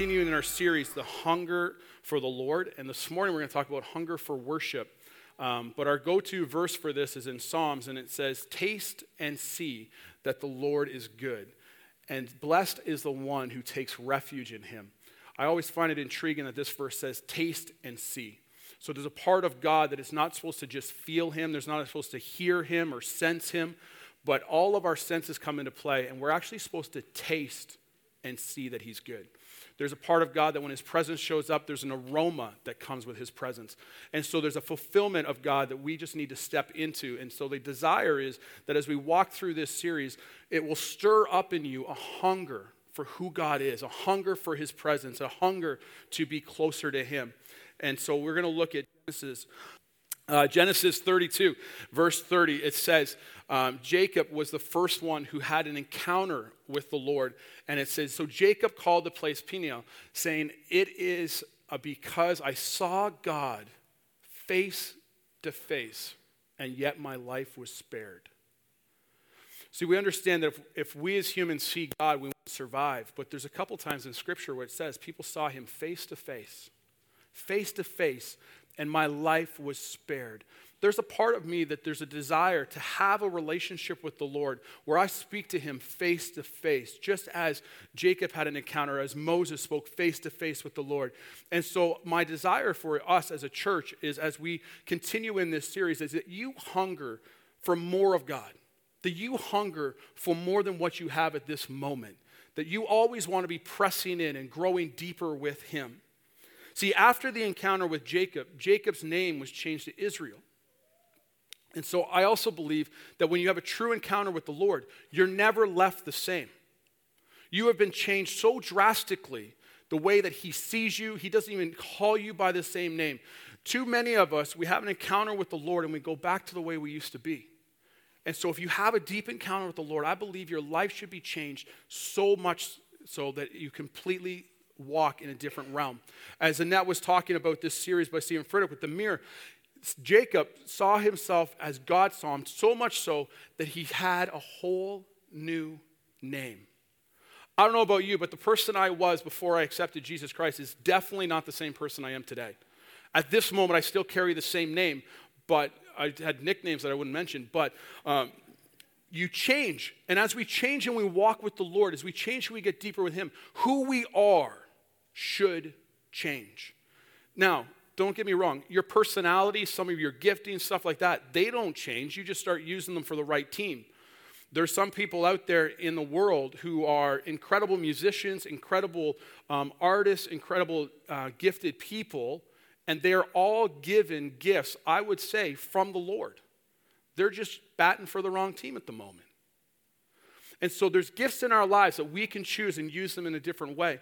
continuing in our series, The Hunger for the Lord. And this morning we're going to talk about hunger for worship. Um, but our go to verse for this is in Psalms, and it says, Taste and see that the Lord is good. And blessed is the one who takes refuge in him. I always find it intriguing that this verse says, Taste and see. So there's a part of God that is not supposed to just feel him, there's not supposed to hear him or sense him, but all of our senses come into play, and we're actually supposed to taste and see that he's good. There's a part of God that when His presence shows up, there's an aroma that comes with His presence. And so there's a fulfillment of God that we just need to step into. And so the desire is that as we walk through this series, it will stir up in you a hunger for who God is, a hunger for His presence, a hunger to be closer to Him. And so we're going to look at Genesis. Uh, Genesis 32, verse 30, it says, um, Jacob was the first one who had an encounter with the Lord. And it says, So Jacob called the place Peniel, saying, It is because I saw God face to face, and yet my life was spared. See, we understand that if, if we as humans see God, we won't survive. But there's a couple times in Scripture where it says people saw him face to face, face to face, and my life was spared there's a part of me that there's a desire to have a relationship with the Lord where I speak to him face to face, just as Jacob had an encounter, as Moses spoke face to face with the Lord. And so, my desire for us as a church is as we continue in this series, is that you hunger for more of God, that you hunger for more than what you have at this moment, that you always want to be pressing in and growing deeper with him. See, after the encounter with Jacob, Jacob's name was changed to Israel. And so I also believe that when you have a true encounter with the Lord, you're never left the same. You have been changed so drastically the way that He sees you, He doesn't even call you by the same name. Too many of us, we have an encounter with the Lord and we go back to the way we used to be. And so, if you have a deep encounter with the Lord, I believe your life should be changed so much so that you completely walk in a different realm. As Annette was talking about this series by Steven Furtick with the mirror, Jacob saw himself as God saw him, so much so that he had a whole new name. I don't know about you, but the person I was before I accepted Jesus Christ is definitely not the same person I am today. At this moment, I still carry the same name, but I had nicknames that I wouldn't mention. But um, you change. And as we change and we walk with the Lord, as we change and we get deeper with Him, who we are should change. Now, don't get me wrong, your personality, some of your gifting, stuff like that, they don't change. You just start using them for the right team. There's some people out there in the world who are incredible musicians, incredible um, artists, incredible uh, gifted people, and they're all given gifts, I would say, from the Lord. They're just batting for the wrong team at the moment. And so there's gifts in our lives that we can choose and use them in a different way.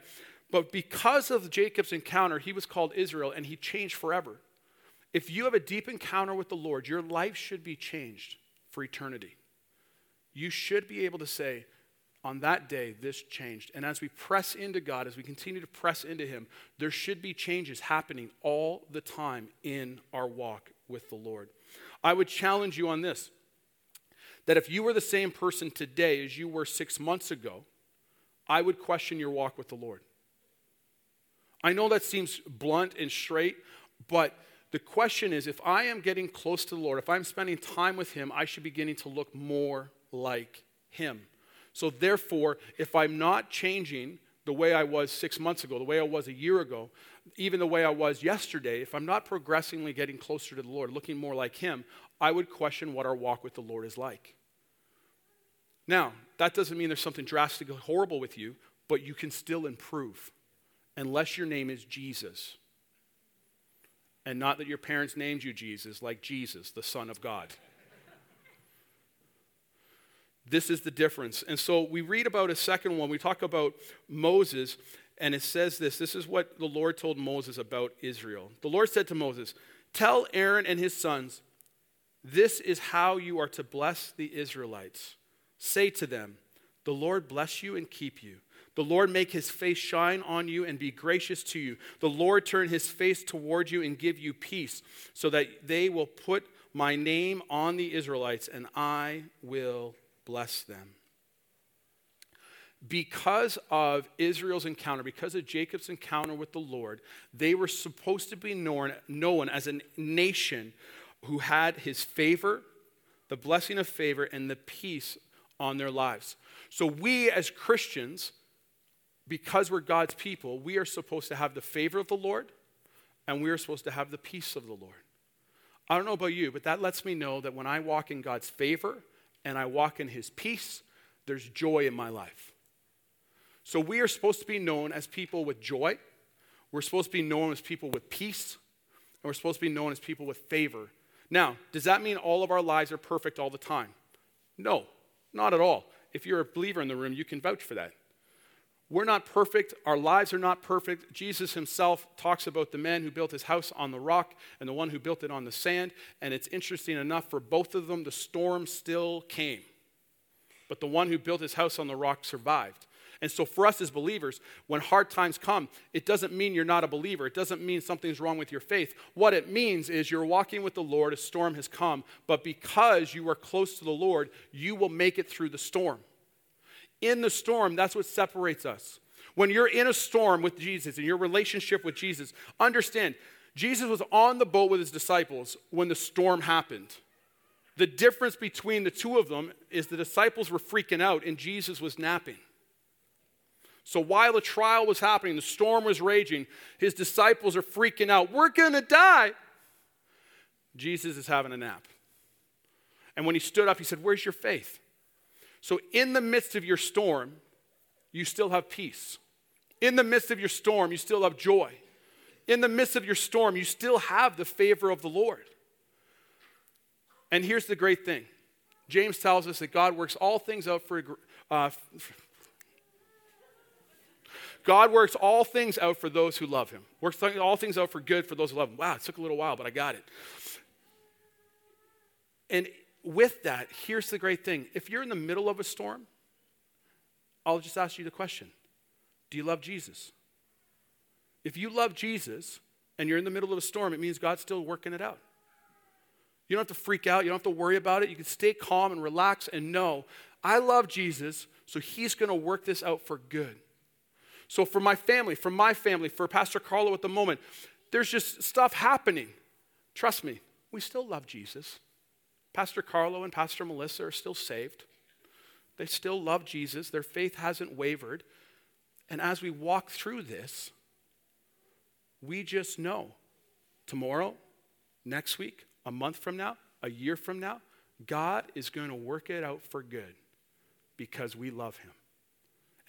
But because of Jacob's encounter, he was called Israel and he changed forever. If you have a deep encounter with the Lord, your life should be changed for eternity. You should be able to say, on that day, this changed. And as we press into God, as we continue to press into Him, there should be changes happening all the time in our walk with the Lord. I would challenge you on this that if you were the same person today as you were six months ago, I would question your walk with the Lord. I know that seems blunt and straight, but the question is if I am getting close to the Lord, if I'm spending time with Him, I should be beginning to look more like Him. So, therefore, if I'm not changing the way I was six months ago, the way I was a year ago, even the way I was yesterday, if I'm not progressively getting closer to the Lord, looking more like Him, I would question what our walk with the Lord is like. Now, that doesn't mean there's something drastically horrible with you, but you can still improve unless your name is Jesus. And not that your parents named you Jesus, like Jesus, the Son of God. this is the difference. And so we read about a second one. We talk about Moses, And it says this this is what the Lord told Moses about Israel. The Lord said to Moses, Tell Aaron and his sons, this is how you are to bless the Israelites. Say to them, The Lord bless you and keep you. The Lord make his face shine on you and be gracious to you. The Lord turn his face toward you and give you peace, so that they will put my name on the Israelites, and I will bless them because of Israel's encounter, because of Jacob's encounter with the Lord, they were supposed to be known, known as a nation who had his favor, the blessing of favor, and the peace on their lives. So, we as Christians, because we're God's people, we are supposed to have the favor of the Lord and we are supposed to have the peace of the Lord. I don't know about you, but that lets me know that when I walk in God's favor and I walk in his peace, there's joy in my life. So we are supposed to be known as people with joy. We're supposed to be known as people with peace. And we're supposed to be known as people with favor. Now, does that mean all of our lives are perfect all the time? No, not at all. If you're a believer in the room, you can vouch for that. We're not perfect. Our lives are not perfect. Jesus himself talks about the man who built his house on the rock and the one who built it on the sand. And it's interesting enough, for both of them, the storm still came. But the one who built his house on the rock survived. And so, for us as believers, when hard times come, it doesn't mean you're not a believer. It doesn't mean something's wrong with your faith. What it means is you're walking with the Lord, a storm has come, but because you are close to the Lord, you will make it through the storm. In the storm, that's what separates us. When you're in a storm with Jesus and your relationship with Jesus, understand Jesus was on the boat with his disciples when the storm happened. The difference between the two of them is the disciples were freaking out and Jesus was napping. So while the trial was happening, the storm was raging, his disciples are freaking out. We're going to die. Jesus is having a nap. And when he stood up, he said, Where's your faith? So, in the midst of your storm, you still have peace. In the midst of your storm, you still have joy. In the midst of your storm, you still have the favor of the Lord. And here's the great thing James tells us that God works all things out for, uh, God works all things out for those who love him. Works all things out for good for those who love him. Wow, it took a little while, but I got it. And with that, here's the great thing. If you're in the middle of a storm, I'll just ask you the question Do you love Jesus? If you love Jesus and you're in the middle of a storm, it means God's still working it out. You don't have to freak out. You don't have to worry about it. You can stay calm and relax and know I love Jesus, so he's going to work this out for good. So, for my family, for my family, for Pastor Carlo at the moment, there's just stuff happening. Trust me, we still love Jesus. Pastor Carlo and Pastor Melissa are still saved. They still love Jesus. Their faith hasn't wavered. And as we walk through this, we just know tomorrow, next week, a month from now, a year from now, God is going to work it out for good because we love Him.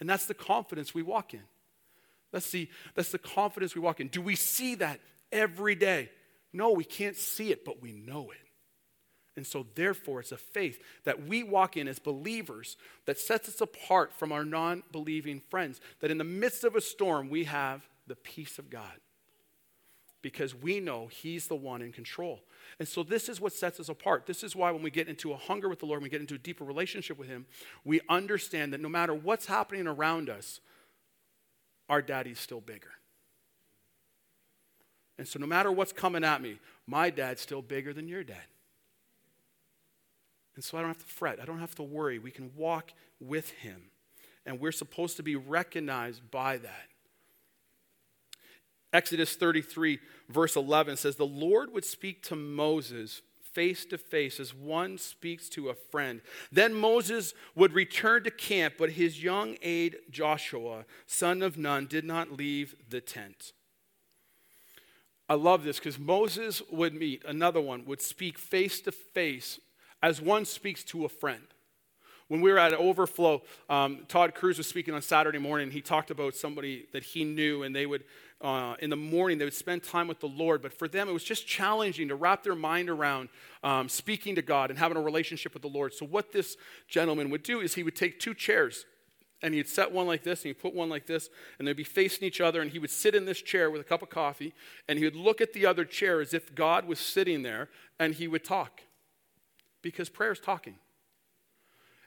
And that's the confidence we walk in. That's the, that's the confidence we walk in. Do we see that every day? No, we can't see it, but we know it. And so, therefore, it's a faith that we walk in as believers that sets us apart from our non believing friends. That in the midst of a storm, we have the peace of God because we know He's the one in control. And so, this is what sets us apart. This is why, when we get into a hunger with the Lord, when we get into a deeper relationship with Him, we understand that no matter what's happening around us, our daddy's still bigger. And so, no matter what's coming at me, my dad's still bigger than your dad. And so, I don't have to fret. I don't have to worry. We can walk with Him. And we're supposed to be recognized by that. Exodus 33, verse 11 says, The Lord would speak to Moses face to face as one speaks to a friend. Then Moses would return to camp, but his young aide Joshua, son of Nun, did not leave the tent. I love this because Moses would meet, another one would speak face to face as one speaks to a friend. When we were at Overflow, um, Todd Cruz was speaking on Saturday morning. He talked about somebody that he knew, and they would, uh, in the morning, they would spend time with the Lord. But for them, it was just challenging to wrap their mind around um, speaking to God and having a relationship with the Lord. So, what this gentleman would do is he would take two chairs and he'd set one like this and he'd put one like this and they'd be facing each other and he would sit in this chair with a cup of coffee and he would look at the other chair as if god was sitting there and he would talk because prayer is talking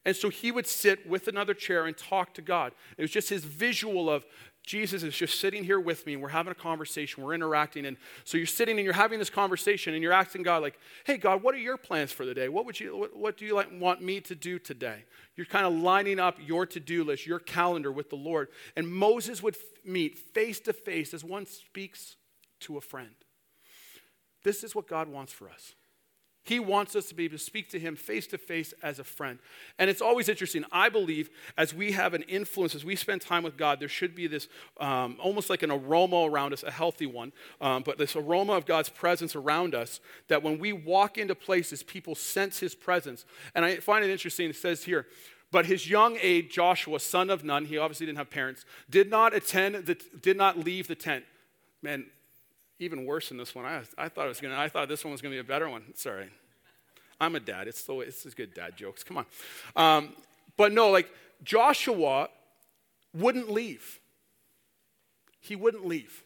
and so he would sit with another chair and talk to god it was just his visual of Jesus is just sitting here with me and we're having a conversation, we're interacting. And so you're sitting and you're having this conversation and you're asking God, like, hey, God, what are your plans for the day? What, would you, what, what do you like, want me to do today? You're kind of lining up your to do list, your calendar with the Lord. And Moses would f- meet face to face as one speaks to a friend. This is what God wants for us. He wants us to be able to speak to him face to face as a friend. And it's always interesting. I believe as we have an influence, as we spend time with God, there should be this um, almost like an aroma around us, a healthy one, um, but this aroma of God's presence around us that when we walk into places, people sense his presence. And I find it interesting, it says here, but his young aide, Joshua, son of Nun, he obviously didn't have parents, did not attend, the, did not leave the tent. Man, even worse than this one. I, I thought it was gonna. I thought this one was gonna be a better one. Sorry, I'm a dad. It's the it's just good dad jokes. Come on, um, but no, like Joshua wouldn't leave. He wouldn't leave.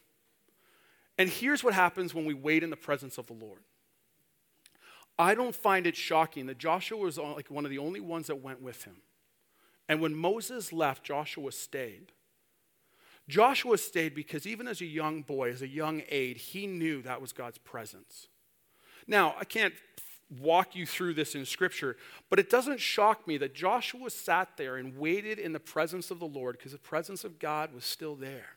And here's what happens when we wait in the presence of the Lord. I don't find it shocking that Joshua was like one of the only ones that went with him. And when Moses left, Joshua stayed. Joshua stayed because even as a young boy, as a young aide, he knew that was God's presence. Now, I can't walk you through this in Scripture, but it doesn't shock me that Joshua sat there and waited in the presence of the Lord because the presence of God was still there.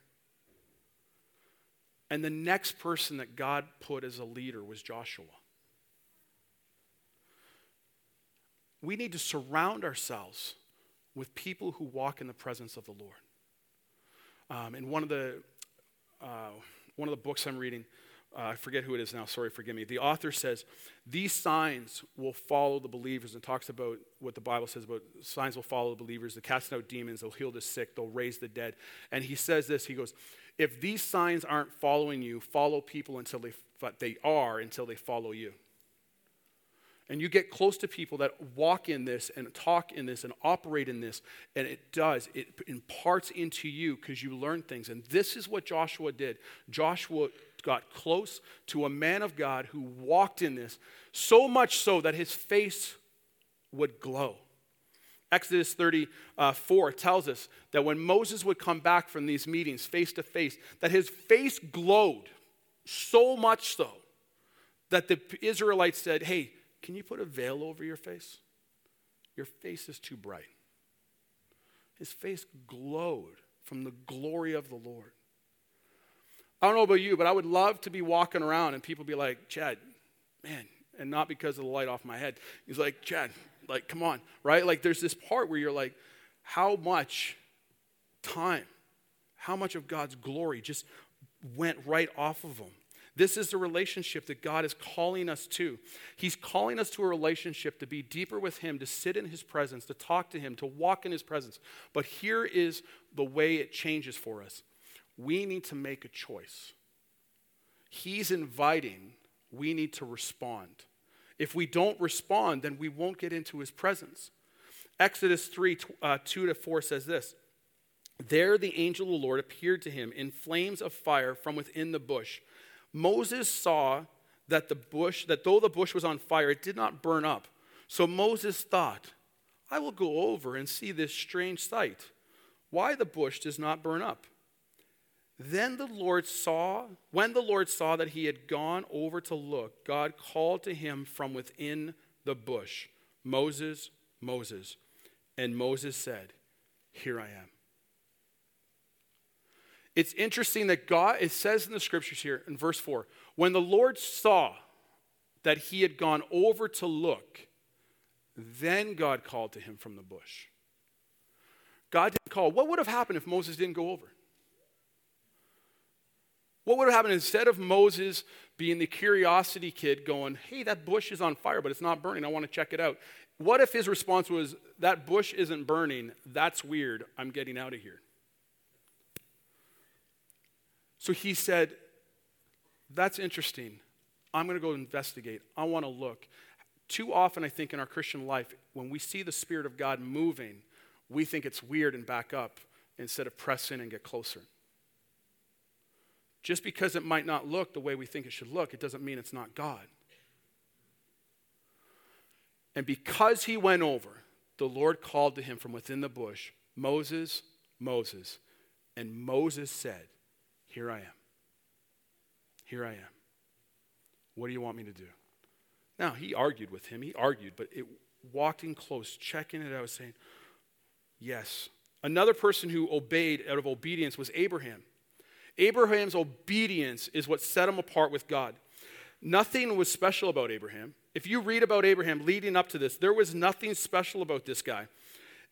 And the next person that God put as a leader was Joshua. We need to surround ourselves with people who walk in the presence of the Lord. Um, in one of the uh, one of the books I'm reading, uh, I forget who it is now. Sorry, forgive me. The author says these signs will follow the believers, and talks about what the Bible says about signs will follow the believers. They cast out demons, they'll heal the sick, they'll raise the dead. And he says this. He goes, "If these signs aren't following you, follow people until they, they are until they follow you." And you get close to people that walk in this and talk in this and operate in this, and it does, it imparts into you because you learn things. And this is what Joshua did. Joshua got close to a man of God who walked in this, so much so that his face would glow. Exodus 34 tells us that when Moses would come back from these meetings face to face, that his face glowed so much so that the Israelites said, Hey, can you put a veil over your face? Your face is too bright. His face glowed from the glory of the Lord. I don't know about you, but I would love to be walking around and people be like, Chad, man, and not because of the light off my head. He's like, Chad, like, come on, right? Like, there's this part where you're like, how much time, how much of God's glory just went right off of him? This is the relationship that God is calling us to. He's calling us to a relationship to be deeper with Him, to sit in His presence, to talk to Him, to walk in His presence. But here is the way it changes for us we need to make a choice. He's inviting, we need to respond. If we don't respond, then we won't get into His presence. Exodus 3 uh, 2 to 4 says this. There the angel of the Lord appeared to him in flames of fire from within the bush. Moses saw that the bush, that though the bush was on fire, it did not burn up. So Moses thought, I will go over and see this strange sight, why the bush does not burn up. Then the Lord saw, when the Lord saw that he had gone over to look, God called to him from within the bush, Moses, Moses. And Moses said, Here I am. It's interesting that God, it says in the scriptures here in verse 4, when the Lord saw that he had gone over to look, then God called to him from the bush. God didn't call. What would have happened if Moses didn't go over? What would have happened instead of Moses being the curiosity kid going, hey, that bush is on fire, but it's not burning. I want to check it out. What if his response was, that bush isn't burning. That's weird. I'm getting out of here. So he said, That's interesting. I'm going to go investigate. I want to look. Too often, I think, in our Christian life, when we see the Spirit of God moving, we think it's weird and back up instead of press in and get closer. Just because it might not look the way we think it should look, it doesn't mean it's not God. And because he went over, the Lord called to him from within the bush, Moses, Moses. And Moses said, Here I am. Here I am. What do you want me to do? Now, he argued with him. He argued, but it walking close, checking it out, saying, Yes. Another person who obeyed out of obedience was Abraham. Abraham's obedience is what set him apart with God. Nothing was special about Abraham. If you read about Abraham leading up to this, there was nothing special about this guy.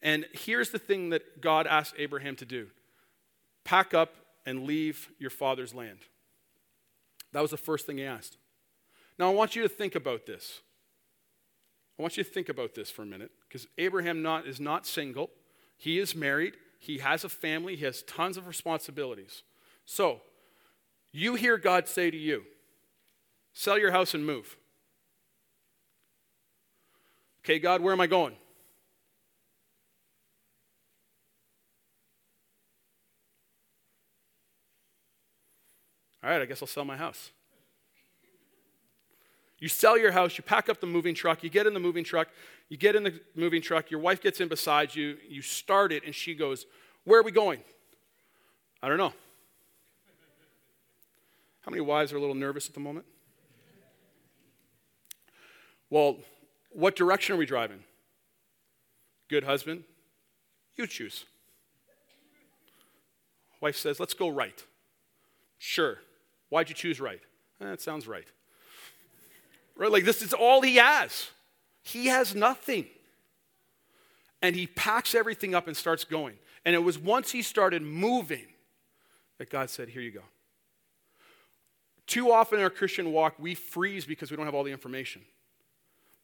And here's the thing that God asked Abraham to do pack up and leave your father's land. That was the first thing he asked. Now, I want you to think about this. I want you to think about this for a minute because Abraham not, is not single. He is married. He has a family. He has tons of responsibilities. So, you hear God say to you, sell your house and move. Okay, God, where am I going? All right, I guess I'll sell my house. You sell your house, you pack up the moving truck, you get in the moving truck, you get in the moving truck, your wife gets in beside you, you start it, and she goes, Where are we going? I don't know. How many wives are a little nervous at the moment? Well, what direction are we driving? Good husband, you choose. Wife says, Let's go right. Sure. Why'd you choose right? Eh, that sounds right. Right? Like this is all he has. He has nothing. And he packs everything up and starts going. And it was once he started moving that God said, Here you go. Too often in our Christian walk, we freeze because we don't have all the information.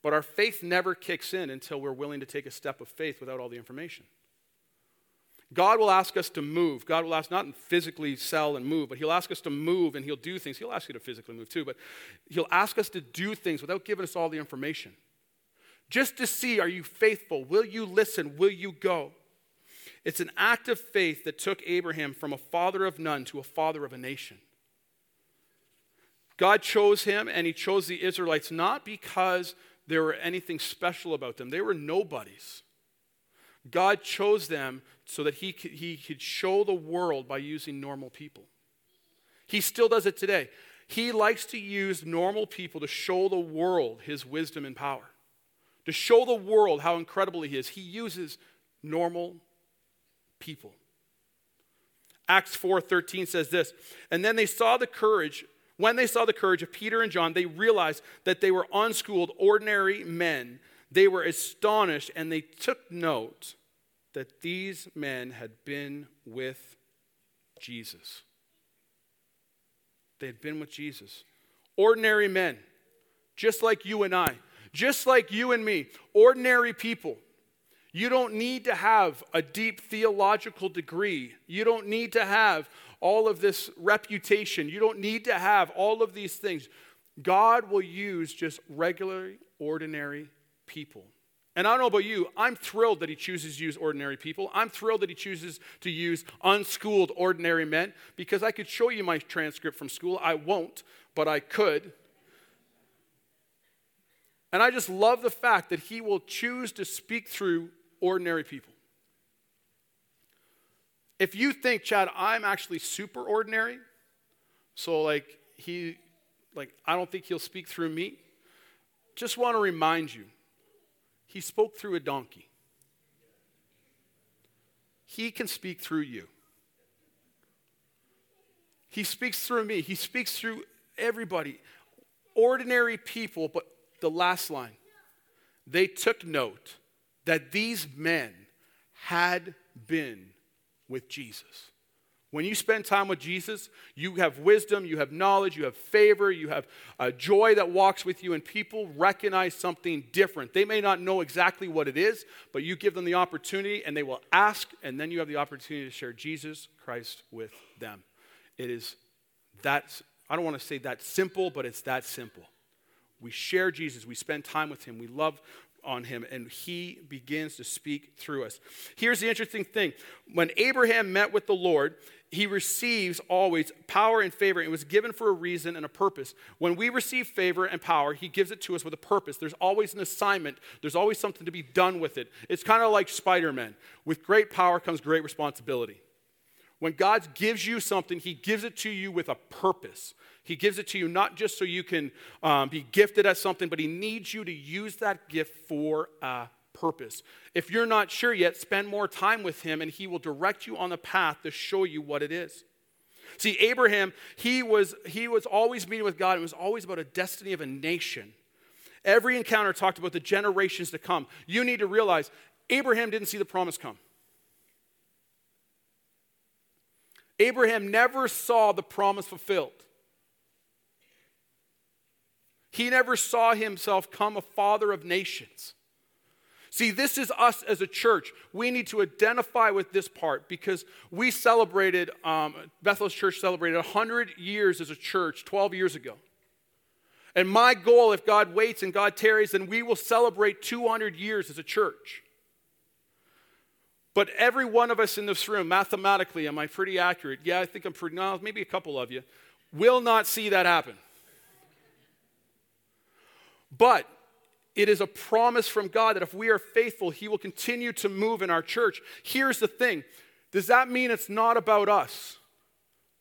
But our faith never kicks in until we're willing to take a step of faith without all the information. God will ask us to move. God will ask not physically sell and move, but He'll ask us to move and He'll do things. He'll ask you to physically move too, but He'll ask us to do things without giving us all the information. Just to see, are you faithful? Will you listen? Will you go? It's an act of faith that took Abraham from a father of none to a father of a nation. God chose him and he chose the Israelites not because there were anything special about them, they were nobodies. God chose them so that he could, he could show the world by using normal people. He still does it today. He likes to use normal people to show the world his wisdom and power, to show the world how incredible he is. He uses normal people. Acts 4:13 says this, and then they saw the courage, when they saw the courage of Peter and John, they realized that they were unschooled ordinary men. They were astonished and they took note that these men had been with Jesus. They had been with Jesus. Ordinary men, just like you and I, just like you and me, ordinary people. You don't need to have a deep theological degree. You don't need to have all of this reputation. You don't need to have all of these things. God will use just regular, ordinary people. And I don't know about you, I'm thrilled that he chooses to use ordinary people. I'm thrilled that he chooses to use unschooled ordinary men because I could show you my transcript from school. I won't, but I could. And I just love the fact that he will choose to speak through ordinary people. If you think, Chad, I'm actually super ordinary, so like he, like, I don't think he'll speak through me, just want to remind you he spoke through a donkey. He can speak through you. He speaks through me. He speaks through everybody. Ordinary people, but the last line they took note that these men had been with Jesus. When you spend time with Jesus, you have wisdom, you have knowledge, you have favor, you have a joy that walks with you, and people recognize something different. They may not know exactly what it is, but you give them the opportunity and they will ask, and then you have the opportunity to share Jesus Christ with them. It is that, I don't want to say that simple, but it's that simple. We share Jesus, we spend time with Him, we love on him, and he begins to speak through us. Here's the interesting thing when Abraham met with the Lord, he receives always power and favor. It was given for a reason and a purpose. When we receive favor and power, he gives it to us with a purpose. There's always an assignment, there's always something to be done with it. It's kind of like Spider Man. With great power comes great responsibility. When God gives you something, he gives it to you with a purpose. He gives it to you not just so you can um, be gifted at something, but He needs you to use that gift for a purpose. If you're not sure yet, spend more time with Him and He will direct you on the path to show you what it is. See, Abraham, he was, he was always meeting with God. It was always about a destiny of a nation. Every encounter talked about the generations to come. You need to realize Abraham didn't see the promise come. Abraham never saw the promise fulfilled. He never saw himself come a father of nations. See, this is us as a church. We need to identify with this part because we celebrated, um, Bethel's church celebrated 100 years as a church 12 years ago. And my goal, if God waits and God tarries, then we will celebrate 200 years as a church. But every one of us in this room, mathematically, am I pretty accurate? Yeah, I think I'm pretty, no, maybe a couple of you, will not see that happen. But it is a promise from God that if we are faithful, He will continue to move in our church. Here's the thing Does that mean it's not about us?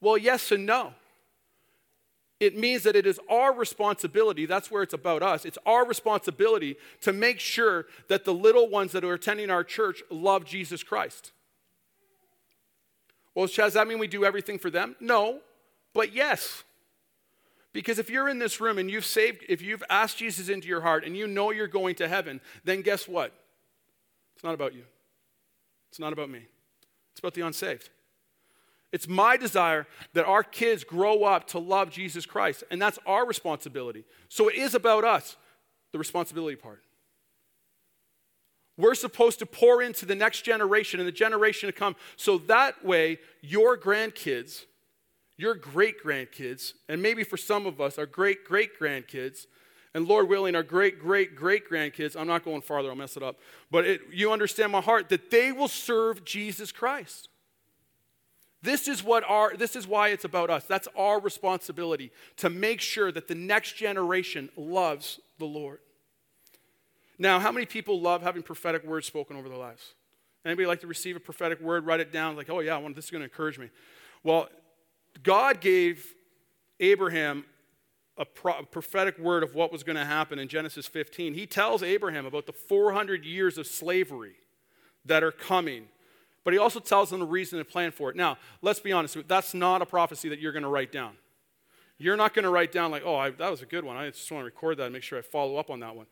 Well, yes and no. It means that it is our responsibility, that's where it's about us. It's our responsibility to make sure that the little ones that are attending our church love Jesus Christ. Well, does that mean we do everything for them? No, but yes. Because if you're in this room and you've saved, if you've asked Jesus into your heart and you know you're going to heaven, then guess what? It's not about you. It's not about me. It's about the unsaved. It's my desire that our kids grow up to love Jesus Christ, and that's our responsibility. So it is about us, the responsibility part. We're supposed to pour into the next generation and the generation to come so that way your grandkids your great grandkids, and maybe for some of us, our great great grandkids, and Lord willing, our great great great grandkids, I'm not going farther, I'll mess it up, but it, you understand my heart, that they will serve Jesus Christ. This is what our this is why it's about us. That's our responsibility to make sure that the next generation loves the Lord. Now, how many people love having prophetic words spoken over their lives? Anybody like to receive a prophetic word, write it down, like, oh yeah, I want, this is going to encourage me. Well, God gave Abraham a pro- prophetic word of what was going to happen in Genesis 15. He tells Abraham about the 400 years of slavery that are coming, but he also tells him the reason and plan for it. Now, let's be honest, that's not a prophecy that you're going to write down. You're not going to write down, like, oh, I, that was a good one. I just want to record that and make sure I follow up on that one.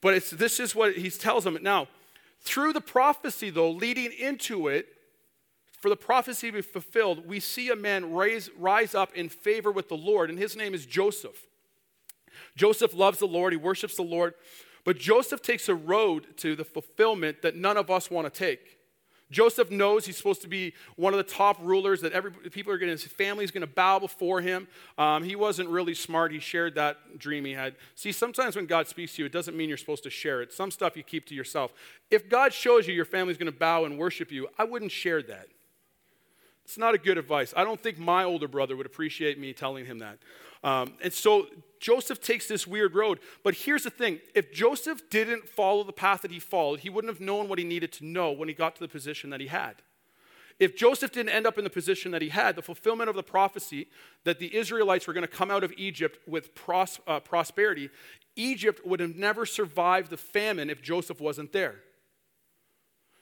But this is what he tells them. Now, through the prophecy, though, leading into it, for the prophecy to be fulfilled, we see a man raise, rise up in favor with the Lord, and his name is Joseph. Joseph loves the Lord, he worships the Lord, but Joseph takes a road to the fulfillment that none of us want to take. Joseph knows he's supposed to be one of the top rulers, that every, people are going his family is going to bow before him. Um, he wasn't really smart. He shared that dream he had. See, sometimes when God speaks to you, it doesn't mean you're supposed to share it. Some stuff you keep to yourself. If God shows you your family's going to bow and worship you, I wouldn't share that. It's not a good advice. I don't think my older brother would appreciate me telling him that. Um, and so Joseph takes this weird road. But here's the thing if Joseph didn't follow the path that he followed, he wouldn't have known what he needed to know when he got to the position that he had. If Joseph didn't end up in the position that he had, the fulfillment of the prophecy that the Israelites were going to come out of Egypt with pros- uh, prosperity, Egypt would have never survived the famine if Joseph wasn't there.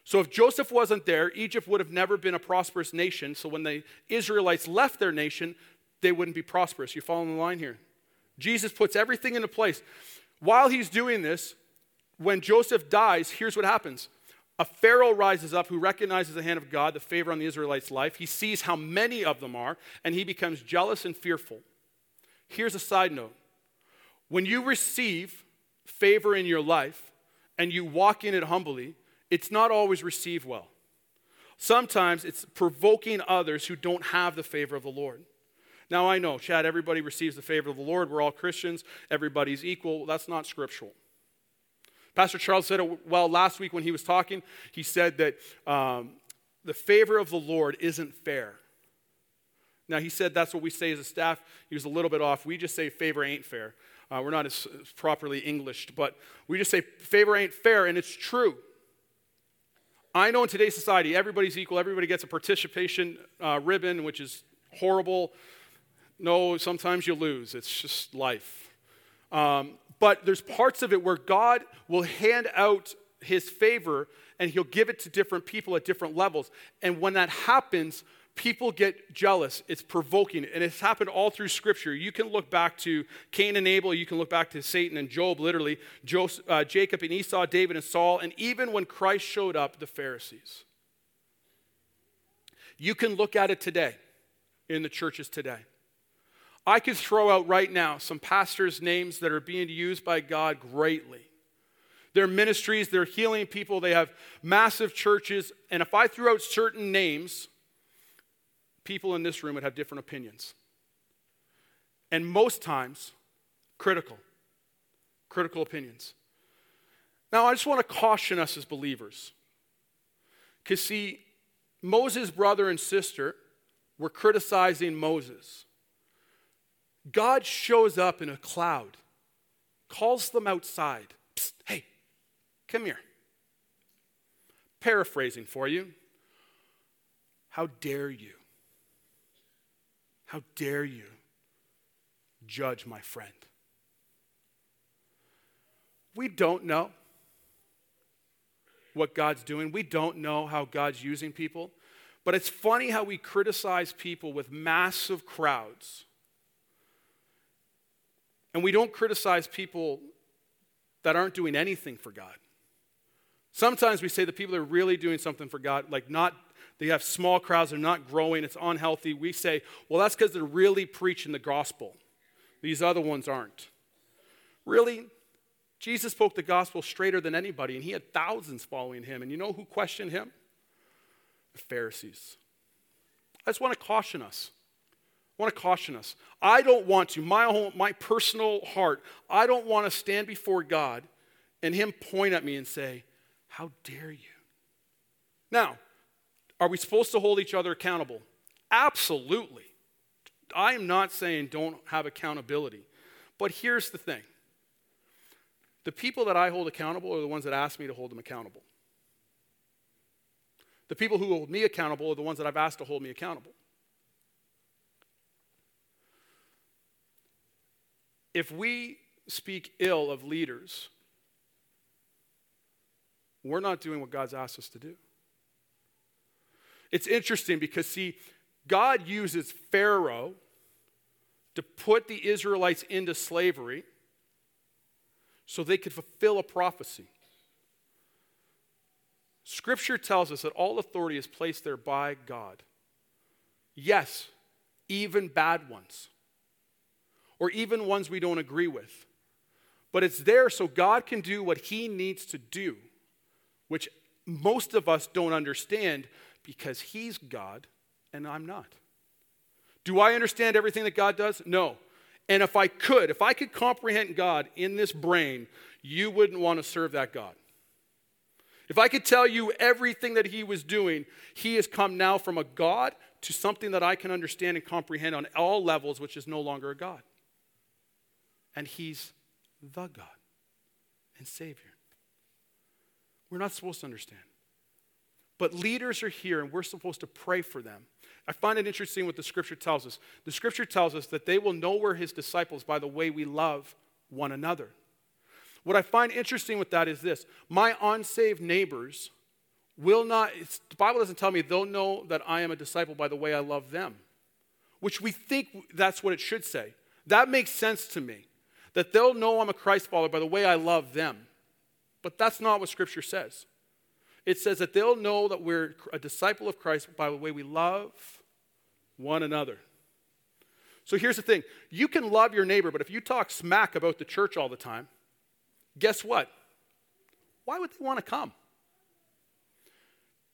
So if Joseph wasn't there, Egypt would have never been a prosperous nation. So when the Israelites left their nation, they wouldn't be prosperous. You following the line here? Jesus puts everything into place. While he's doing this, when Joseph dies, here's what happens. A Pharaoh rises up who recognizes the hand of God, the favor on the Israelites' life. He sees how many of them are, and he becomes jealous and fearful. Here's a side note when you receive favor in your life and you walk in it humbly, it's not always received well. Sometimes it's provoking others who don't have the favor of the Lord. Now, I know, Chad, everybody receives the favor of the Lord. We're all Christians. Everybody's equal. That's not scriptural. Pastor Charles said it well last week when he was talking. He said that um, the favor of the Lord isn't fair. Now, he said that's what we say as a staff. He was a little bit off. We just say favor ain't fair. Uh, we're not as, as properly Englished, but we just say favor ain't fair, and it's true. I know in today's society, everybody's equal. Everybody gets a participation uh, ribbon, which is horrible. No, sometimes you lose. It's just life. Um, but there's parts of it where God will hand out his favor and he'll give it to different people at different levels. And when that happens, people get jealous. It's provoking. And it's happened all through Scripture. You can look back to Cain and Abel. You can look back to Satan and Job, literally, Joseph, uh, Jacob and Esau, David and Saul, and even when Christ showed up, the Pharisees. You can look at it today in the churches today. I could throw out right now some pastors' names that are being used by God greatly. Their ministries, they're healing people, they have massive churches. And if I threw out certain names, people in this room would have different opinions. And most times, critical. Critical opinions. Now, I just want to caution us as believers. Because, see, Moses' brother and sister were criticizing Moses. God shows up in a cloud, calls them outside. Psst, hey, come here. Paraphrasing for you. How dare you? How dare you judge my friend? We don't know what God's doing. We don't know how God's using people. But it's funny how we criticize people with massive crowds. And we don't criticize people that aren't doing anything for God. Sometimes we say the people that are really doing something for God, like not they have small crowds, they're not growing, it's unhealthy. We say, well, that's because they're really preaching the gospel. These other ones aren't. Really? Jesus spoke the gospel straighter than anybody, and he had thousands following him. And you know who questioned him? The Pharisees. I just want to caution us. I want to caution us. I don't want to, my, whole, my personal heart, I don't want to stand before God and Him point at me and say, How dare you? Now, are we supposed to hold each other accountable? Absolutely. I am not saying don't have accountability. But here's the thing the people that I hold accountable are the ones that ask me to hold them accountable. The people who hold me accountable are the ones that I've asked to hold me accountable. If we speak ill of leaders, we're not doing what God's asked us to do. It's interesting because, see, God uses Pharaoh to put the Israelites into slavery so they could fulfill a prophecy. Scripture tells us that all authority is placed there by God. Yes, even bad ones, or even ones we don't agree with. But it's there so God can do what He needs to do, which most of us don't understand because He's God and I'm not. Do I understand everything that God does? No. And if I could, if I could comprehend God in this brain, you wouldn't want to serve that God. If I could tell you everything that He was doing, He has come now from a God to something that I can understand and comprehend on all levels, which is no longer a God. And He's the God and Savior. We're not supposed to understand. But leaders are here, and we're supposed to pray for them. I find it interesting what the scripture tells us. The scripture tells us that they will know we're his disciples by the way we love one another. What I find interesting with that is this my unsaved neighbors will not, the Bible doesn't tell me they'll know that I am a disciple by the way I love them, which we think that's what it should say. That makes sense to me, that they'll know I'm a Christ follower by the way I love them. But that's not what Scripture says. It says that they'll know that we're a disciple of Christ by the way we love one another. So here's the thing you can love your neighbor, but if you talk smack about the church all the time, guess what? Why would they want to come?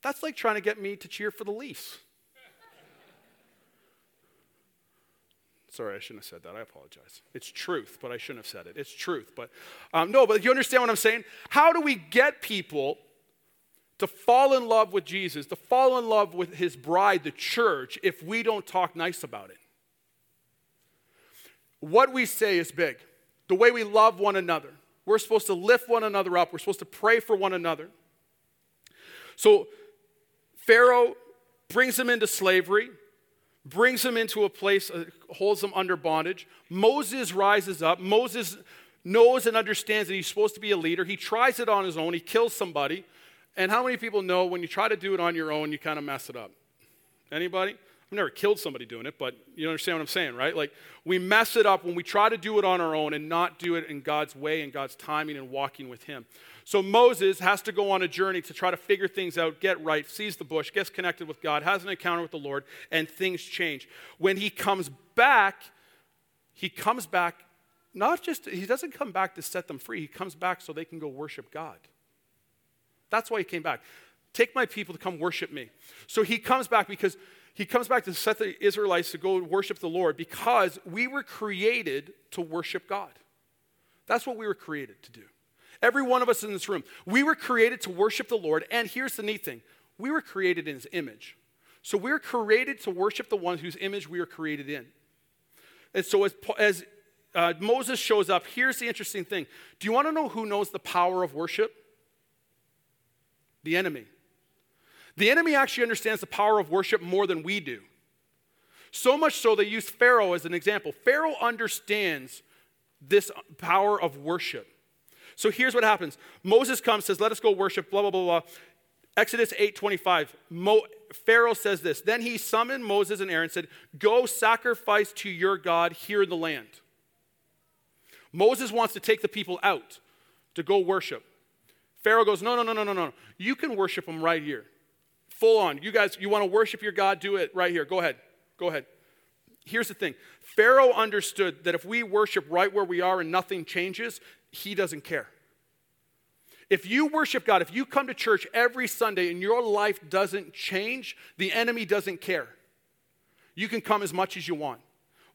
That's like trying to get me to cheer for the Leafs. Sorry, I shouldn't have said that. I apologize. It's truth, but I shouldn't have said it. It's truth, but um, no. But you understand what I'm saying? How do we get people to fall in love with Jesus, to fall in love with His bride, the church, if we don't talk nice about it? What we say is big. The way we love one another. We're supposed to lift one another up. We're supposed to pray for one another. So Pharaoh brings them into slavery brings them into a place, uh, holds them under bondage. Moses rises up. Moses knows and understands that he's supposed to be a leader. He tries it on his own, he kills somebody. And how many people know when you try to do it on your own, you kind of mess it up? Anybody? I've never killed somebody doing it, but you understand what I'm saying, right? Like we mess it up when we try to do it on our own and not do it in God's way and God's timing and walking with Him. So Moses has to go on a journey to try to figure things out, get right, sees the bush, gets connected with God, has an encounter with the Lord, and things change. When he comes back, he comes back not just, he doesn't come back to set them free, he comes back so they can go worship God. That's why he came back. Take my people to come worship me. So he comes back because he comes back to set the Israelites to go worship the Lord because we were created to worship God. That's what we were created to do. Every one of us in this room. We were created to worship the Lord, and here's the neat thing we were created in his image. So we're created to worship the one whose image we are created in. And so as, as uh, Moses shows up, here's the interesting thing. Do you want to know who knows the power of worship? The enemy. The enemy actually understands the power of worship more than we do. So much so they use Pharaoh as an example. Pharaoh understands this power of worship. So here's what happens Moses comes, says, Let us go worship, blah, blah, blah, blah. Exodus 8 25. Mo- Pharaoh says this Then he summoned Moses and Aaron, said, Go sacrifice to your God here in the land. Moses wants to take the people out to go worship. Pharaoh goes, No, no, no, no, no, no. You can worship him right here. Full on. You guys, you want to worship your God? Do it right here. Go ahead. Go ahead. Here's the thing Pharaoh understood that if we worship right where we are and nothing changes, he doesn't care. If you worship God, if you come to church every Sunday and your life doesn't change, the enemy doesn't care. You can come as much as you want.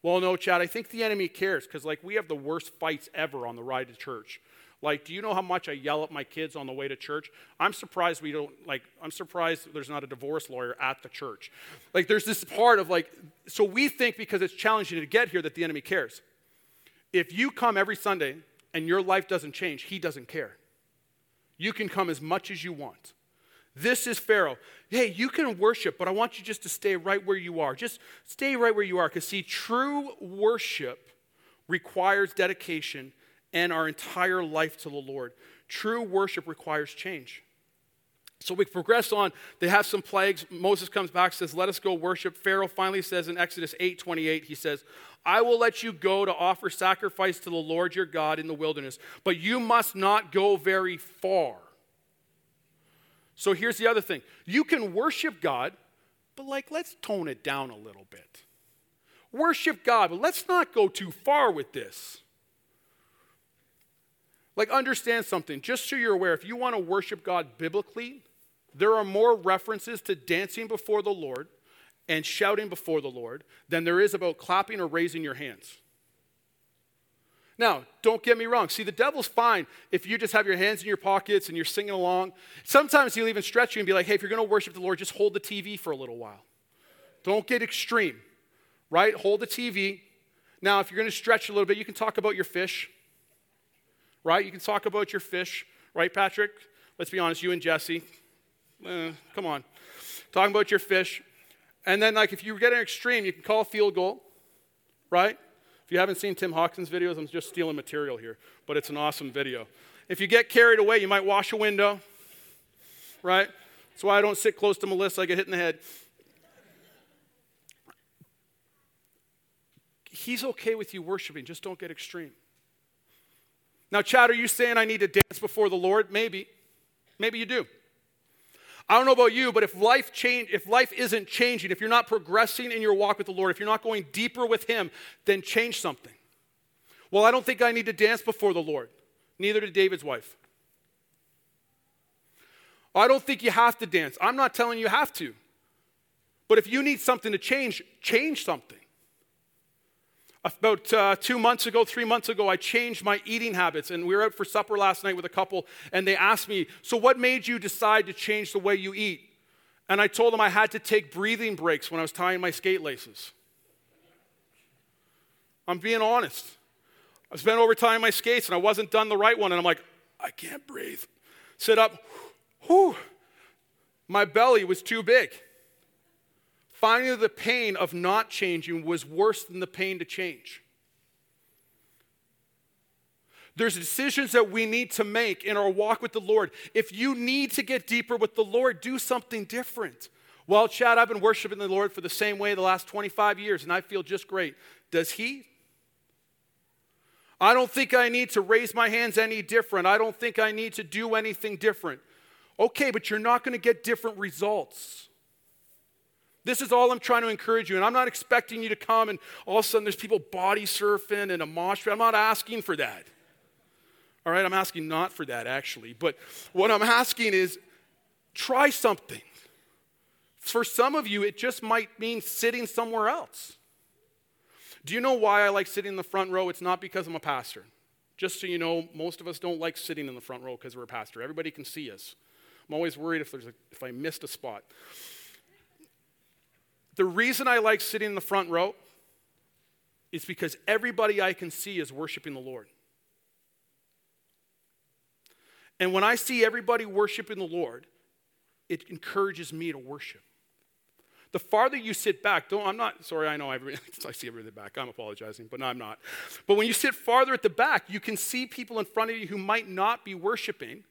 Well, no, Chad, I think the enemy cares because, like, we have the worst fights ever on the ride to church. Like, do you know how much I yell at my kids on the way to church? I'm surprised we don't, like, I'm surprised there's not a divorce lawyer at the church. Like, there's this part of, like, so we think because it's challenging to get here that the enemy cares. If you come every Sunday and your life doesn't change, he doesn't care. You can come as much as you want. This is Pharaoh. Hey, you can worship, but I want you just to stay right where you are. Just stay right where you are. Because, see, true worship requires dedication and our entire life to the Lord. True worship requires change. So we progress on. They have some plagues. Moses comes back, says, Let us go worship. Pharaoh finally says in Exodus 8 28, he says, I will let you go to offer sacrifice to the Lord your God in the wilderness, but you must not go very far. So here's the other thing you can worship God, but like, let's tone it down a little bit. Worship God, but let's not go too far with this. Like, understand something, just so you're aware, if you want to worship God biblically, there are more references to dancing before the Lord and shouting before the Lord than there is about clapping or raising your hands. Now, don't get me wrong. See, the devil's fine if you just have your hands in your pockets and you're singing along. Sometimes he'll even stretch you and be like, hey, if you're going to worship the Lord, just hold the TV for a little while. Don't get extreme, right? Hold the TV. Now, if you're going to stretch a little bit, you can talk about your fish, right? You can talk about your fish, right, Patrick? Let's be honest, you and Jesse, eh, come on. Talking about your fish. And then, like, if you get an extreme, you can call a field goal, right? If you haven't seen Tim Hawkins' videos, I'm just stealing material here, but it's an awesome video. If you get carried away, you might wash a window, right? That's why I don't sit close to Melissa, I get hit in the head. He's okay with you worshiping, just don't get extreme. Now, Chad, are you saying I need to dance before the Lord? Maybe. Maybe you do. I don't know about you, but if life change, if life isn't changing, if you're not progressing in your walk with the Lord, if you're not going deeper with Him, then change something. Well, I don't think I need to dance before the Lord. Neither did David's wife. I don't think you have to dance. I'm not telling you have to. But if you need something to change, change something. About uh, two months ago, three months ago, I changed my eating habits. And we were out for supper last night with a couple, and they asked me, So, what made you decide to change the way you eat? And I told them I had to take breathing breaks when I was tying my skate laces. I'm being honest. I spent over tying my skates, and I wasn't done the right one. And I'm like, I can't breathe. Sit up, whew. My belly was too big. Finally, the pain of not changing was worse than the pain to change. There's decisions that we need to make in our walk with the Lord. If you need to get deeper with the Lord, do something different. Well, Chad, I've been worshiping the Lord for the same way the last 25 years, and I feel just great. Does He? I don't think I need to raise my hands any different. I don't think I need to do anything different. Okay, but you're not going to get different results. This is all I'm trying to encourage you. And I'm not expecting you to come and all of a sudden there's people body surfing and a mosh pit. I'm not asking for that. All right, I'm asking not for that actually. But what I'm asking is try something. For some of you, it just might mean sitting somewhere else. Do you know why I like sitting in the front row? It's not because I'm a pastor. Just so you know, most of us don't like sitting in the front row because we're a pastor. Everybody can see us. I'm always worried if, there's a, if I missed a spot. The reason I like sitting in the front row is because everybody I can see is worshiping the Lord. And when I see everybody worshiping the Lord, it encourages me to worship. The farther you sit back, don't, I'm not, sorry, I know I, see everything back. I'm apologizing, but no, I'm not. But when you sit farther at the back, you can see people in front of you who might not be worshiping.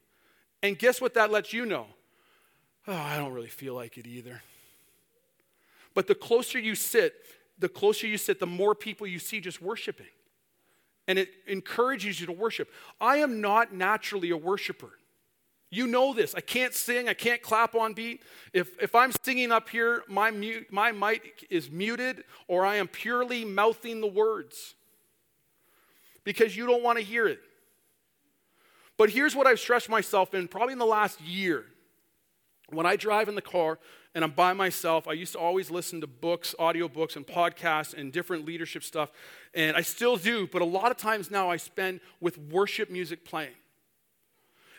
And guess what that lets you know? Oh, I don't really feel like it either. But the closer you sit, the closer you sit, the more people you see just worshiping. And it encourages you to worship. I am not naturally a worshiper. You know this. I can't sing, I can't clap on beat. If, if I'm singing up here, my, mute, my mic is muted, or I am purely mouthing the words because you don't want to hear it. But here's what I've stressed myself in probably in the last year. When I drive in the car and I'm by myself, I used to always listen to books, audiobooks, and podcasts and different leadership stuff. And I still do, but a lot of times now I spend with worship music playing.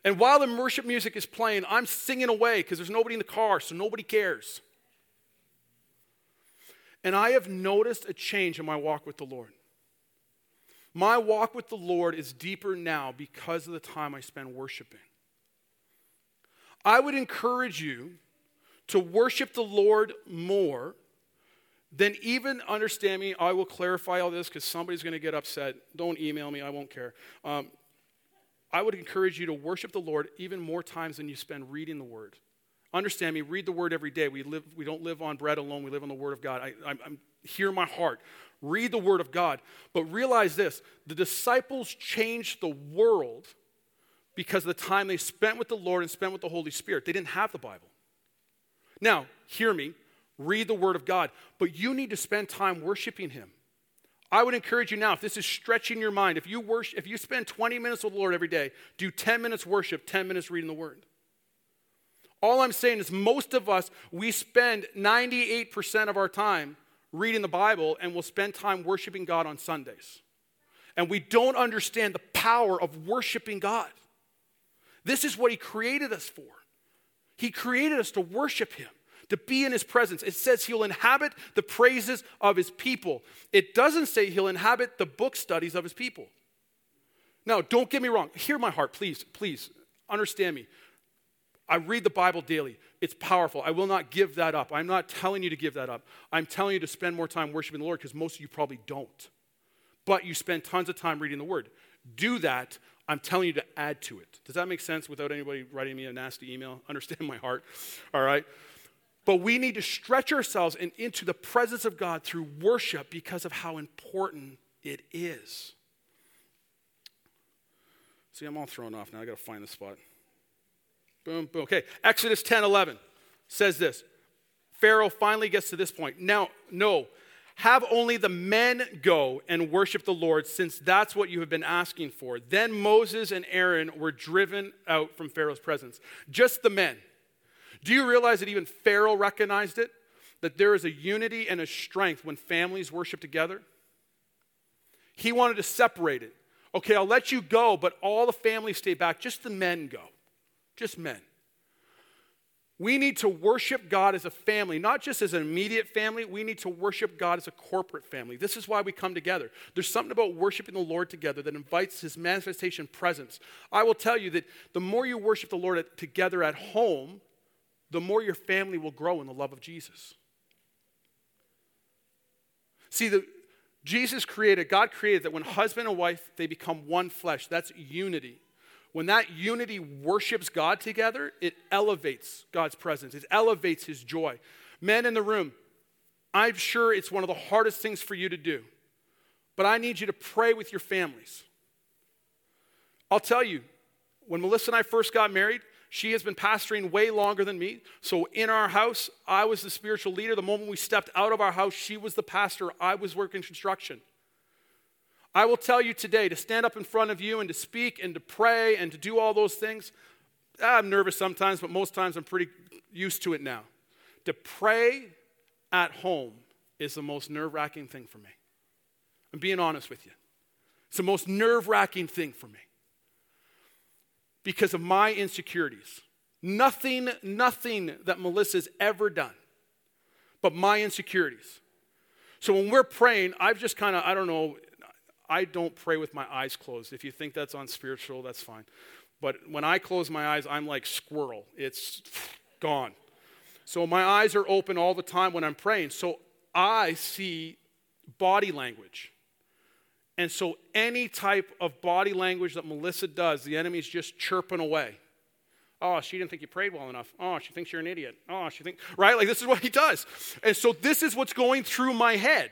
And while the worship music is playing, I'm singing away because there's nobody in the car, so nobody cares. And I have noticed a change in my walk with the Lord. My walk with the Lord is deeper now because of the time I spend worshiping. I would encourage you to worship the Lord more than even understand me. I will clarify all this because somebody's going to get upset. Don't email me, I won't care. Um, I would encourage you to worship the Lord even more times than you spend reading the Word. Understand me, read the Word every day. We, live, we don't live on bread alone, we live on the Word of God. I, I'm, I'm hear my heart. Read the Word of God. But realize this the disciples changed the world because of the time they spent with the Lord and spent with the Holy Spirit. They didn't have the Bible. Now, hear me, read the Word of God, but you need to spend time worshiping Him. I would encourage you now, if this is stretching your mind, if you worship, if you spend 20 minutes with the Lord every day, do 10 minutes worship, 10 minutes reading the Word. All I'm saying is, most of us, we spend 98% of our time reading the Bible and we'll spend time worshiping God on Sundays. And we don't understand the power of worshiping God. This is what He created us for. He created us to worship Him, to be in His presence. It says He'll inhabit the praises of His people. It doesn't say He'll inhabit the book studies of His people. Now, don't get me wrong. Hear my heart, please, please. Understand me. I read the Bible daily. It's powerful. I will not give that up. I'm not telling you to give that up. I'm telling you to spend more time worshiping the Lord because most of you probably don't. But you spend tons of time reading the Word. Do that. I'm telling you to add to it. Does that make sense without anybody writing me a nasty email? Understand my heart. All right. But we need to stretch ourselves in, into the presence of God through worship because of how important it is. See, I'm all thrown off now. I got to find the spot. Boom, boom. Okay, Exodus 10 11 says this. Pharaoh finally gets to this point. Now, no, have only the men go and worship the Lord, since that's what you have been asking for. Then Moses and Aaron were driven out from Pharaoh's presence. Just the men. Do you realize that even Pharaoh recognized it? That there is a unity and a strength when families worship together? He wanted to separate it. Okay, I'll let you go, but all the families stay back. Just the men go. Just men. We need to worship God as a family, not just as an immediate family. We need to worship God as a corporate family. This is why we come together. There's something about worshiping the Lord together that invites His manifestation presence. I will tell you that the more you worship the Lord at, together at home, the more your family will grow in the love of Jesus. See, the, Jesus created, God created that when husband and wife, they become one flesh. That's unity. When that unity worships God together, it elevates God's presence, it elevates his joy. Men in the room, I'm sure it's one of the hardest things for you to do, but I need you to pray with your families. I'll tell you, when Melissa and I first got married, she has been pastoring way longer than me. So in our house, I was the spiritual leader. The moment we stepped out of our house, she was the pastor. I was working construction. I will tell you today to stand up in front of you and to speak and to pray and to do all those things. I'm nervous sometimes, but most times I'm pretty used to it now. To pray at home is the most nerve wracking thing for me. I'm being honest with you. It's the most nerve wracking thing for me because of my insecurities. Nothing, nothing that Melissa's ever done, but my insecurities. So when we're praying, I've just kind of, I don't know, I don't pray with my eyes closed. If you think that's unspiritual, that's fine. But when I close my eyes, I'm like squirrel. It's gone. So my eyes are open all the time when I'm praying. So I see body language. And so, any type of body language that Melissa does, the enemy's just chirping away. Oh, she didn't think you prayed well enough. Oh, she thinks you're an idiot. Oh, she thinks, right? Like, this is what he does. And so, this is what's going through my head.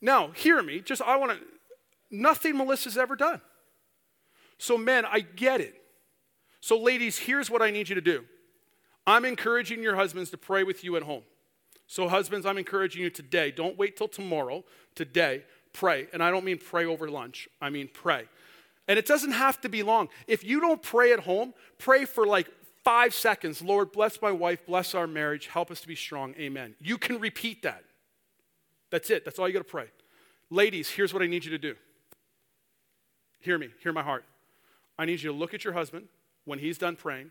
Now, hear me. Just, I want to, nothing Melissa's ever done. So, men, I get it. So, ladies, here's what I need you to do I'm encouraging your husbands to pray with you at home. So, husbands, I'm encouraging you today. Don't wait till tomorrow. Today, pray. And I don't mean pray over lunch, I mean pray. And it doesn't have to be long. If you don't pray at home, pray for like five seconds. Lord, bless my wife, bless our marriage, help us to be strong. Amen. You can repeat that. That's it. That's all you got to pray. Ladies, here's what I need you to do. Hear me, hear my heart. I need you to look at your husband when he's done praying,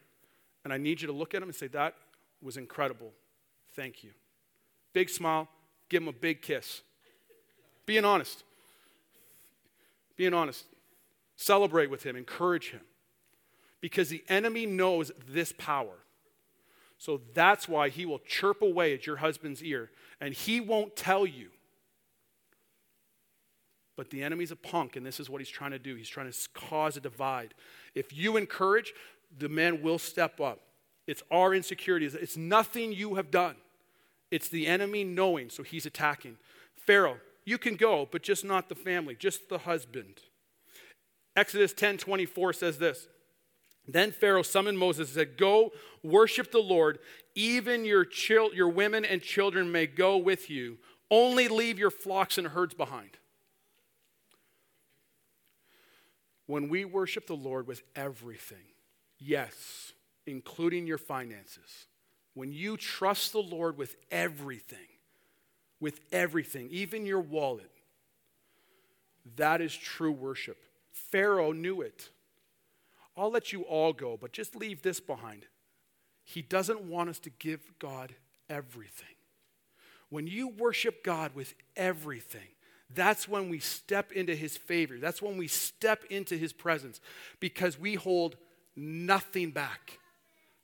and I need you to look at him and say, That was incredible. Thank you. Big smile, give him a big kiss. Being honest. Being honest. Celebrate with him, encourage him. Because the enemy knows this power. So that's why he will chirp away at your husband's ear, and he won't tell you. But the enemy's a punk, and this is what he's trying to do. He's trying to cause a divide. If you encourage, the man will step up. It's our insecurities, it's nothing you have done. It's the enemy knowing, so he's attacking. Pharaoh, you can go, but just not the family, just the husband. Exodus 10 24 says this. Then Pharaoh summoned Moses and said, Go worship the Lord. Even your, chil- your women and children may go with you. Only leave your flocks and herds behind. When we worship the Lord with everything, yes, including your finances, when you trust the Lord with everything, with everything, even your wallet. That is true worship. Pharaoh knew it. I'll let you all go, but just leave this behind. He doesn't want us to give God everything. When you worship God with everything, that's when we step into his favor. That's when we step into his presence because we hold nothing back.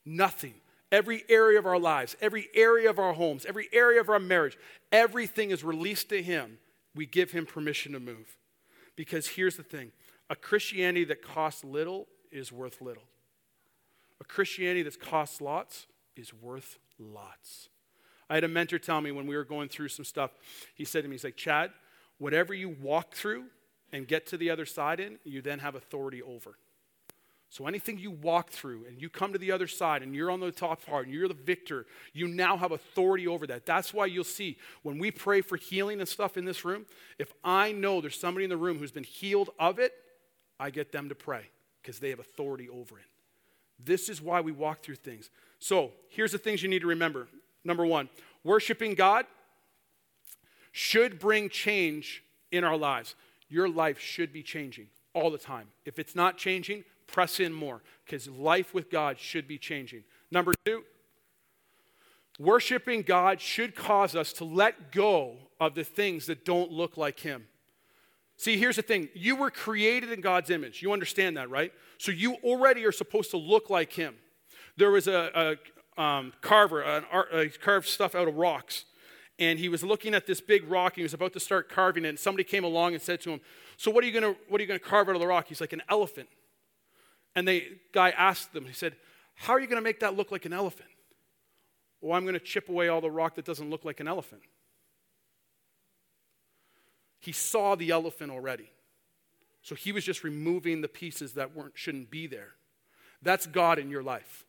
Nothing. Every area of our lives, every area of our homes, every area of our marriage, everything is released to Him. We give Him permission to move. Because here's the thing a Christianity that costs little is worth little. A Christianity that costs lots is worth lots. I had a mentor tell me when we were going through some stuff, he said to me, he's like, Chad, whatever you walk through and get to the other side in, you then have authority over. So anything you walk through and you come to the other side and you're on the top part and you're the victor, you now have authority over that. That's why you'll see when we pray for healing and stuff in this room, if I know there's somebody in the room who's been healed of it, I get them to pray because they have authority over it. This is why we walk through things. So here's the things you need to remember. Number one, worshiping God should bring change in our lives. your life should be changing all the time. If it's not changing, press in more because life with God should be changing. Number two, worshiping God should cause us to let go of the things that don't look like Him. See, here's the thing you were created in God's image. You understand that, right? So you already are supposed to look like Him. There was a, a um, carver, an art, uh, carved stuff out of rocks, and he was looking at this big rock. And he was about to start carving it, and somebody came along and said to him, "So what are you gonna what are you gonna carve out of the rock?" He's like, "An elephant." And the guy asked them, he said, How are you going to make that look like an elephant? Well, I'm going to chip away all the rock that doesn't look like an elephant. He saw the elephant already. So he was just removing the pieces that weren't, shouldn't be there. That's God in your life.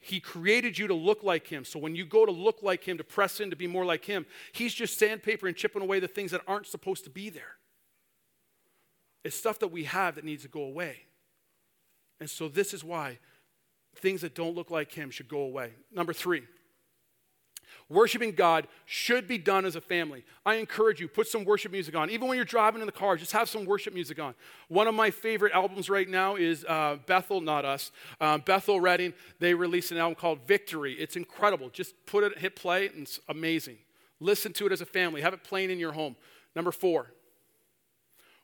He created you to look like Him. So when you go to look like Him, to press in, to be more like Him, He's just sandpaper and chipping away the things that aren't supposed to be there. It's stuff that we have that needs to go away. And so this is why things that don't look like Him should go away. Number three, Worshiping God should be done as a family. I encourage you, put some worship music on. Even when you're driving in the car, just have some worship music on. One of my favorite albums right now is uh, Bethel, not us, uh, Bethel Redding. They released an album called Victory. It's incredible. Just put it, hit play, and it's amazing. Listen to it as a family. Have it playing in your home. Number four,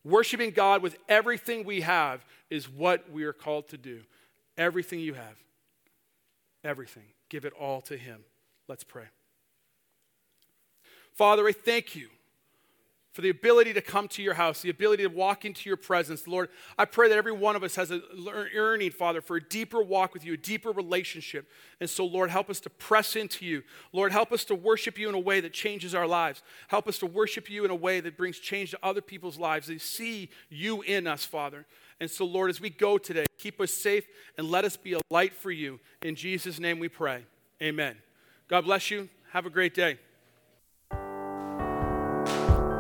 worshiping God with everything we have is what we are called to do. Everything you have, everything. Give it all to Him. Let's pray. Father, I thank you for the ability to come to your house, the ability to walk into your presence. Lord, I pray that every one of us has a yearning, Father, for a deeper walk with you, a deeper relationship. And so, Lord, help us to press into you. Lord, help us to worship you in a way that changes our lives. Help us to worship you in a way that brings change to other people's lives. They see you in us, Father. And so, Lord, as we go today, keep us safe and let us be a light for you. In Jesus' name we pray. Amen. God bless you. Have a great day.